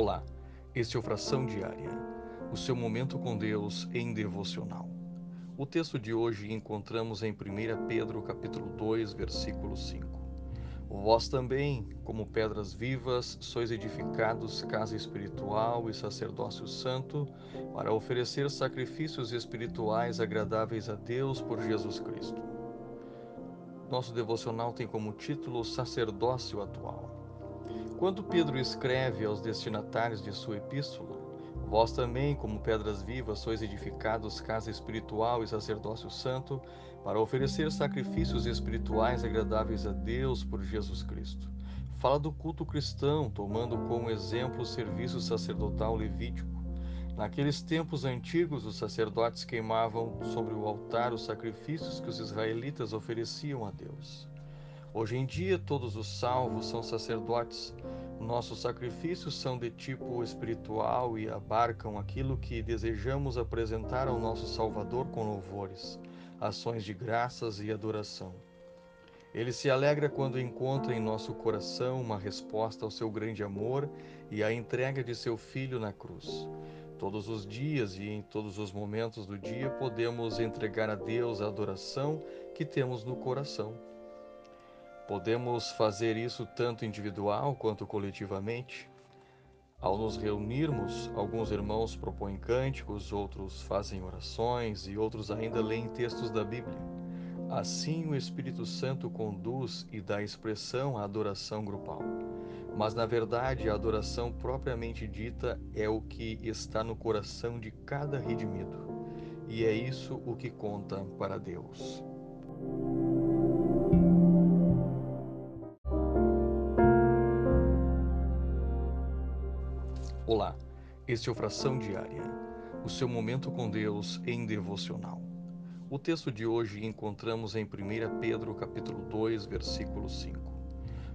Olá, este é o Fração Diária, o seu momento com Deus em devocional. O texto de hoje encontramos em 1 Pedro capítulo 2, versículo 5. Vós também, como pedras vivas, sois edificados casa espiritual e sacerdócio santo, para oferecer sacrifícios espirituais agradáveis a Deus por Jesus Cristo. Nosso devocional tem como título Sacerdócio Atual. Quando Pedro escreve aos destinatários de sua epístola, Vós também, como pedras vivas, sois edificados casa espiritual e sacerdócio santo, para oferecer sacrifícios espirituais agradáveis a Deus por Jesus Cristo. Fala do culto cristão, tomando como exemplo o serviço sacerdotal levítico. Naqueles tempos antigos, os sacerdotes queimavam sobre o altar os sacrifícios que os israelitas ofereciam a Deus. Hoje em dia, todos os salvos são sacerdotes. Nossos sacrifícios são de tipo espiritual e abarcam aquilo que desejamos apresentar ao nosso Salvador com louvores, ações de graças e adoração. Ele se alegra quando encontra em nosso coração uma resposta ao seu grande amor e a entrega de seu Filho na cruz. Todos os dias e em todos os momentos do dia podemos entregar a Deus a adoração que temos no coração. Podemos fazer isso tanto individual quanto coletivamente. Ao nos reunirmos, alguns irmãos propõem cânticos, outros fazem orações e outros ainda leem textos da Bíblia. Assim, o Espírito Santo conduz e dá expressão à adoração grupal. Mas, na verdade, a adoração propriamente dita é o que está no coração de cada redimido. E é isso o que conta para Deus. Olá, este é o Fração Diária, o seu momento com Deus em devocional. O texto de hoje encontramos em 1 Pedro capítulo 2, versículo 5.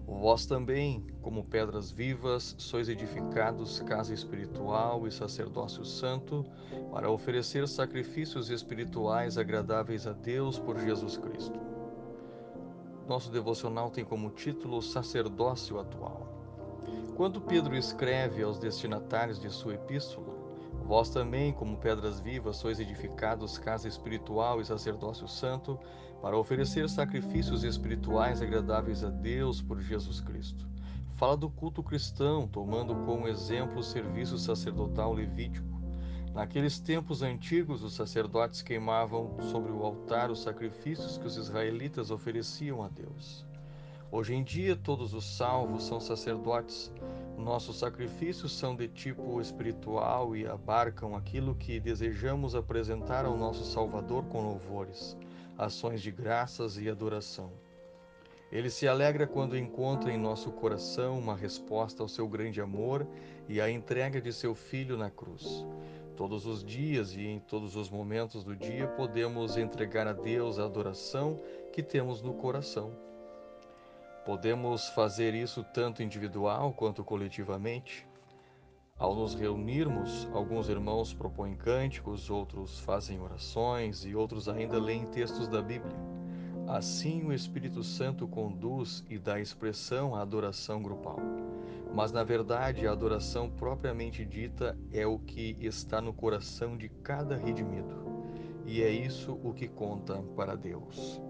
Vós também, como pedras vivas, sois edificados casa espiritual e sacerdócio santo, para oferecer sacrifícios espirituais agradáveis a Deus por Jesus Cristo. Nosso devocional tem como título Sacerdócio Atual. Quando Pedro escreve aos destinatários de sua epístola, Vós também, como pedras vivas, sois edificados casa espiritual e sacerdócio santo, para oferecer sacrifícios espirituais agradáveis a Deus por Jesus Cristo. Fala do culto cristão, tomando como exemplo o serviço sacerdotal levítico. Naqueles tempos antigos, os sacerdotes queimavam sobre o altar os sacrifícios que os israelitas ofereciam a Deus. Hoje em dia, todos os salvos são sacerdotes. Nossos sacrifícios são de tipo espiritual e abarcam aquilo que desejamos apresentar ao nosso Salvador com louvores, ações de graças e adoração. Ele se alegra quando encontra em nosso coração uma resposta ao seu grande amor e a entrega de seu Filho na cruz. Todos os dias e em todos os momentos do dia podemos entregar a Deus a adoração que temos no coração. Podemos fazer isso tanto individual quanto coletivamente. Ao nos reunirmos, alguns irmãos propõem cânticos, outros fazem orações e outros ainda leem textos da Bíblia. Assim, o Espírito Santo conduz e dá expressão à adoração grupal. Mas, na verdade, a adoração propriamente dita é o que está no coração de cada redimido. E é isso o que conta para Deus.